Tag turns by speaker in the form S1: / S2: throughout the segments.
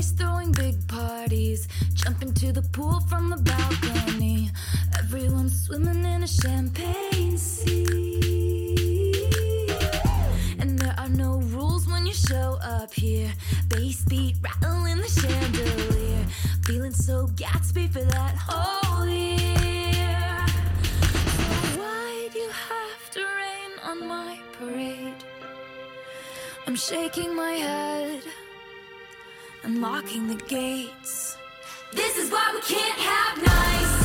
S1: nice, throwing big parties, jumping to the pool from the balcony. Everyone's swimming in a champagne sea. And there are no rules when you show up here. Bass beat rattling the chandelier. Feeling so Gatsby for that whole year. So why'd you have to rain on my parade? I'm shaking my head, unlocking the gates. This is why we can't have nice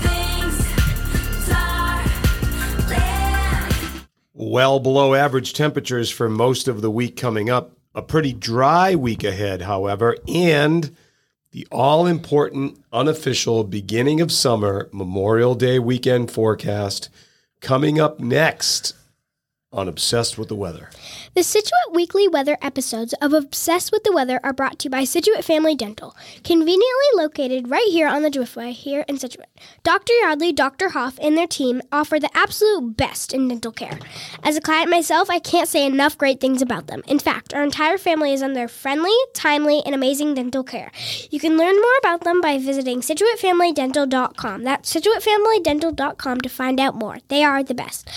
S1: things, darling.
S2: Well below average temperatures for most of the week coming up. A pretty dry week ahead, however, and the all important unofficial beginning of summer Memorial Day weekend forecast coming up next on Obsessed with the Weather.
S3: The Scituate weekly weather episodes of Obsessed with the Weather are brought to you by Scituate Family Dental, conveniently located right here on the Driftway here in Scituate. Dr. Yardley, Dr. Hoff, and their team offer the absolute best in dental care. As a client myself, I can't say enough great things about them. In fact, our entire family is under friendly, timely, and amazing dental care. You can learn more about them by visiting ScituateFamilyDental.com. That's ScituateFamilyDental.com to find out more. They are the best.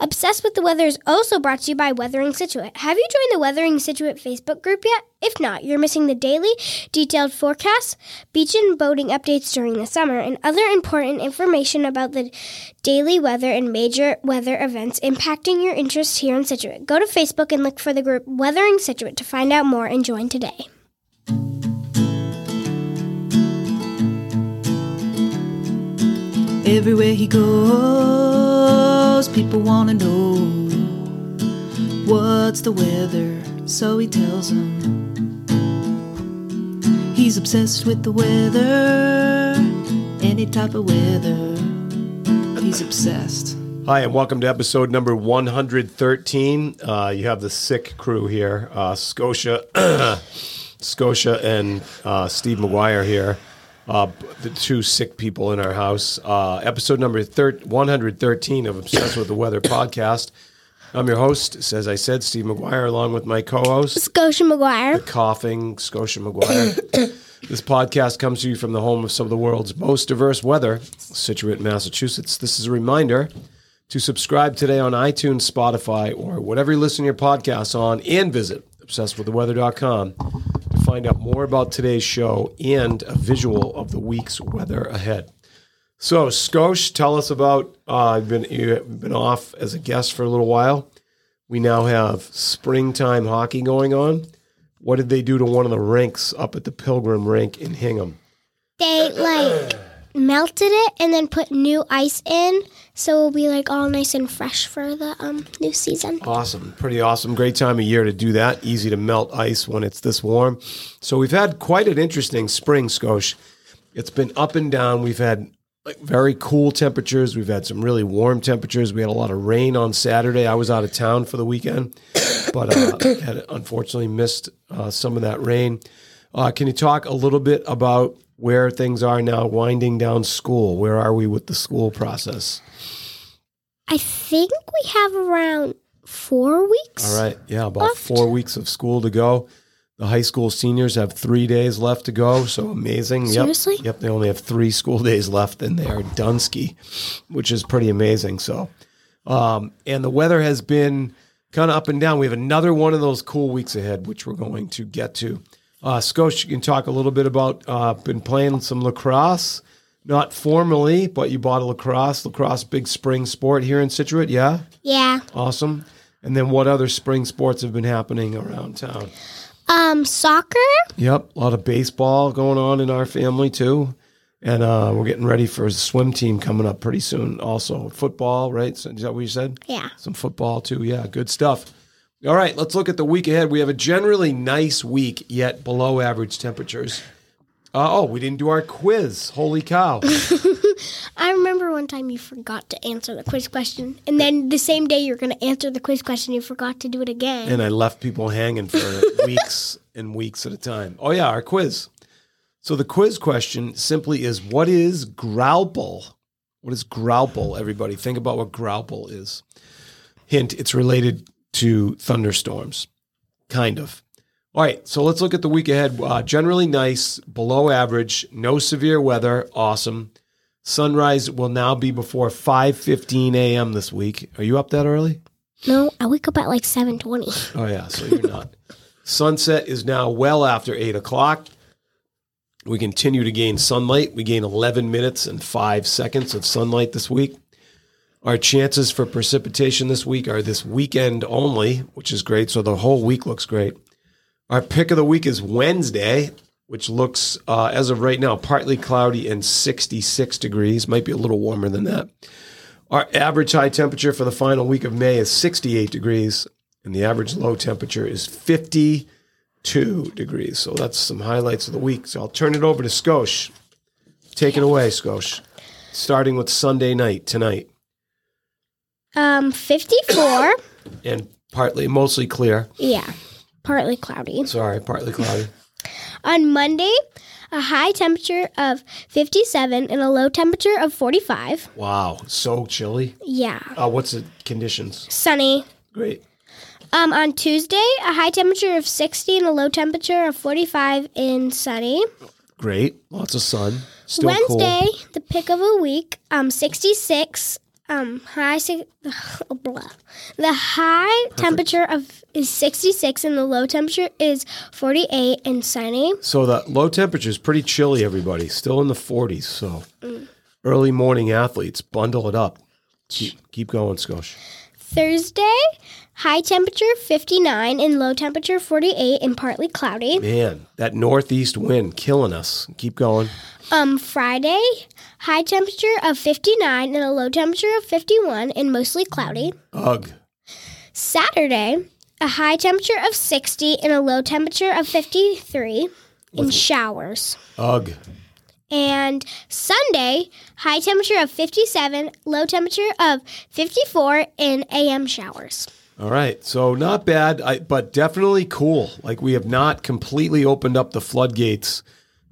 S3: Obsessed with the Weather is also brought to you by Weathering Scituate. Have you joined the Weathering Scituate Facebook group yet? If not, you're missing the daily, detailed forecasts, beach and boating updates during the summer, and other important information about the daily weather and major weather events impacting your interests here in Scituate. Go to Facebook and look for the group Weathering Scituate to find out more and join today.
S4: Everywhere he goes, people want to know what's the weather, so he tells him. He's obsessed with the weather, any type of weather. He's obsessed.
S2: Hi, and welcome to episode number 113. Uh, you have the sick crew here uh, Scotia, Scotia, and uh, Steve Maguire here. Uh, the two sick people in our house. Uh, episode number thir- 113 of Obsessed with the Weather podcast. I'm your host, as I said, Steve Maguire, along with my co host,
S3: Scotia Maguire.
S2: coughing Scotia Maguire. this podcast comes to you from the home of some of the world's most diverse weather, Scituate, in Massachusetts. This is a reminder to subscribe today on iTunes, Spotify, or whatever you listen to your podcasts on, and visit obsessedwiththeweather.com to find out more about today's show and a visual of the week's weather ahead. So, Skosh, tell us about. Uh, you've been you've been off as a guest for a little while. We now have springtime hockey going on. What did they do to one of the rinks up at the Pilgrim Rink in Hingham?
S3: They like melted it and then put new ice in, so it'll be like all nice and fresh for the um new season.
S2: Awesome, pretty awesome. Great time of year to do that. Easy to melt ice when it's this warm. So we've had quite an interesting spring, Skosh. It's been up and down. We've had like very cool temperatures. We've had some really warm temperatures. We had a lot of rain on Saturday. I was out of town for the weekend, but uh, had unfortunately missed uh, some of that rain. Uh, can you talk a little bit about where things are now, winding down school? Where are we with the school process?
S3: I think we have around four weeks.
S2: All right. Yeah, about
S3: Left.
S2: four weeks of school to go. The high school seniors have three days left to go. So amazing. Yep.
S3: Seriously?
S2: Yep. They only have three school days left and they are done ski, which is pretty amazing. So, um, and the weather has been kind of up and down. We have another one of those cool weeks ahead, which we're going to get to. Uh, Scotia, you can talk a little bit about, uh, been playing some lacrosse, not formally, but you bought a lacrosse, lacrosse big spring sport here in Scituate. Yeah.
S3: Yeah.
S2: Awesome. And then what other spring sports have been happening around town?
S3: Um, soccer.
S2: Yep, a lot of baseball going on in our family too. And uh, we're getting ready for a swim team coming up pretty soon. Also, football, right? So, is that what you said?
S3: Yeah.
S2: Some football too. Yeah, good stuff. All right, let's look at the week ahead. We have a generally nice week, yet below average temperatures. Uh, oh, we didn't do our quiz. Holy cow.
S3: I remember one time you forgot to answer the quiz question, and then the same day you're going to answer the quiz question, you forgot to do it again.
S2: and I left people hanging for weeks and weeks at a time. Oh yeah, our quiz. So the quiz question simply is what is Graupel? What is Graupel, everybody? Think about what Graupel is. Hint, it's related to thunderstorms. Kind of. All right, so let's look at the week ahead. Uh, generally nice, below average, no severe weather. Awesome. Sunrise will now be before 5:15 a.m. this week. Are you up that early?
S3: No, I wake up at like 7:20.
S2: Oh yeah, so you're not. Sunset is now well after eight o'clock. We continue to gain sunlight. We gain 11 minutes and five seconds of sunlight this week. Our chances for precipitation this week are this weekend only, which is great. So the whole week looks great. Our pick of the week is Wednesday, which looks, uh, as of right now, partly cloudy and 66 degrees. Might be a little warmer than that. Our average high temperature for the final week of May is 68 degrees, and the average low temperature is 52 degrees. So that's some highlights of the week. So I'll turn it over to Skosh. Take it away, Skosh. Starting with Sunday night tonight,
S3: Um, 54.
S2: and partly, mostly clear.
S3: yeah, partly cloudy.
S2: Sorry, partly cloudy.
S3: On Monday, a high temperature of 57 and a low temperature of 45.
S2: Wow, so chilly.
S3: Yeah,
S2: Uh, what's the conditions?
S3: sunny.
S2: Great.
S3: Um, on Tuesday, a high temperature of 60 and a low temperature of 45 and sunny.
S2: Great. Lots of sun. Still
S3: Wednesday,
S2: cool.
S3: the pick of a week, um, 66. Um, high blah. The high temperature of is 66 and the low temperature is 48 and sunny.
S2: So the low temperature is pretty chilly, everybody. Still in the 40s. So early morning athletes, bundle it up. Keep, keep going, Skosh.
S3: Thursday, high temperature 59 and low temperature 48 and partly cloudy.
S2: Man, that northeast wind killing us. Keep going.
S3: Um, Friday, high temperature of 59 and a low temperature of 51 and mostly cloudy.
S2: Ugh.
S3: Saturday, a high temperature of 60 and a low temperature of 53 and showers.
S2: Ugh.
S3: And Sunday, high temperature of 57, low temperature of 54 and AM showers.
S2: All right. So not bad, I, but definitely cool. Like we have not completely opened up the floodgates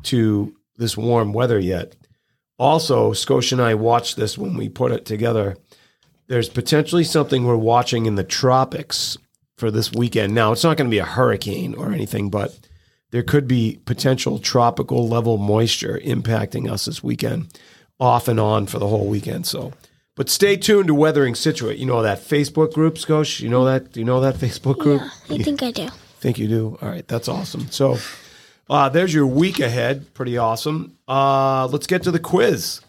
S2: to this warm weather yet. Also, Scotia and I watched this when we put it together. There's potentially something we're watching in the tropics for this weekend. Now, it's not going to be a hurricane or anything, but there could be potential tropical level moisture impacting us this weekend, off and on for the whole weekend. So, but stay tuned to Weathering Scituate. You know that Facebook group, Scosh? You know that? You know that Facebook group?
S3: Yeah, I think I do.
S2: Think you do? All right, that's awesome. So, uh, there's your week ahead. Pretty awesome. Uh, let's get to the quiz.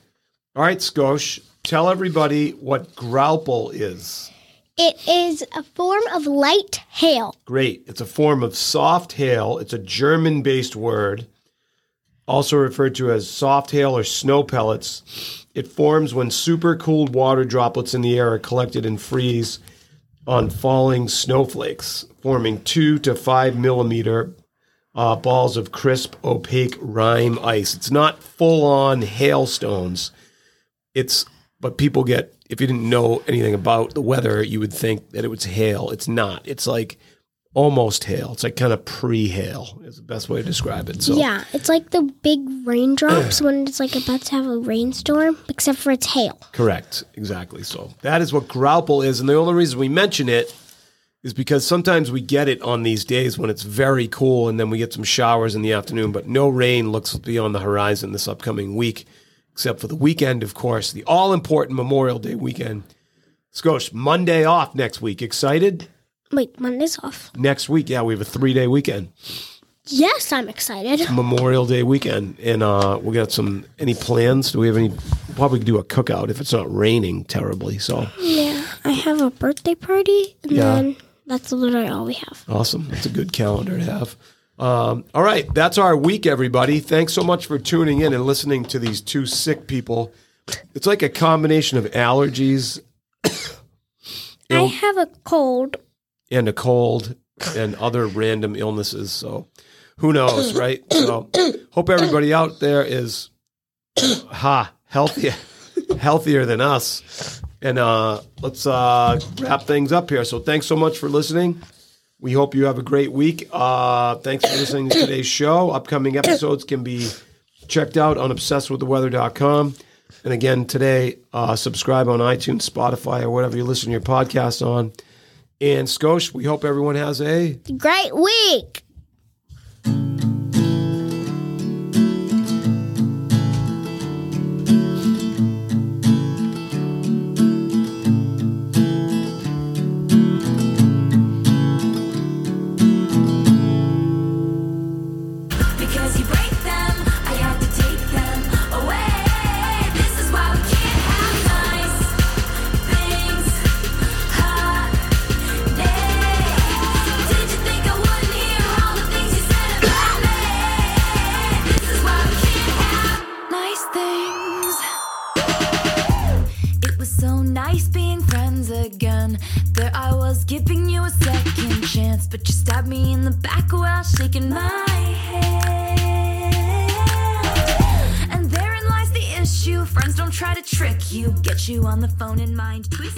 S2: All right, Skosh, tell everybody what Graupel is.
S3: It is a form of light hail.
S2: Great. It's a form of soft hail. It's a German based word, also referred to as soft hail or snow pellets. It forms when supercooled water droplets in the air are collected and freeze on falling snowflakes, forming two to five millimeter uh, balls of crisp, opaque rime ice. It's not full on hailstones. It's, but people get, if you didn't know anything about the weather, you would think that it was hail. It's not. It's like almost hail. It's like kind of pre hail, is the best way to describe it. So,
S3: Yeah, it's like the big raindrops when it's like about to have a rainstorm, except for it's hail.
S2: Correct. Exactly. So that is what Graupel is. And the only reason we mention it is because sometimes we get it on these days when it's very cool and then we get some showers in the afternoon, but no rain looks to be on the horizon this upcoming week, except for the weekend, of course, the all important Memorial Day weekend. Skosh, Monday off next week. Excited?
S3: Wait, Monday's off.
S2: Next week, yeah, we have a three day weekend.
S3: Yes, I'm excited.
S2: Memorial Day weekend, and uh, we got some. Any plans? Do we have any? Probably do a cookout if it's not raining terribly. So
S3: Yeah, I have a birthday party, and
S2: Yeah.
S3: then that's literally all we have.
S2: awesome! that's a good calendar to have. Um, all right, that's our week, everybody. Thanks so much for tuning in and listening to these two sick people. It's like a combination of allergies
S3: I have a cold.
S2: And a cold and other random illnesses. So who knows, right? So hope everybody out there is ha healthier healthier than us. And uh, let's uh, wrap things up here. So thanks so much for listening. We hope you have a great week. Uh, thanks for listening to today's show. Upcoming episodes can be checked out on obsessedwiththeweather.com. And again, today, uh, subscribe on iTunes, Spotify, or whatever you listen to your podcast on. And Skosh, we hope everyone has a
S3: Great week.
S1: So nice being friends again. There I was giving you a second chance, but you stabbed me in the back while shaking my hand. And therein lies the issue. Friends don't try to trick you, get you on the phone and mind twist.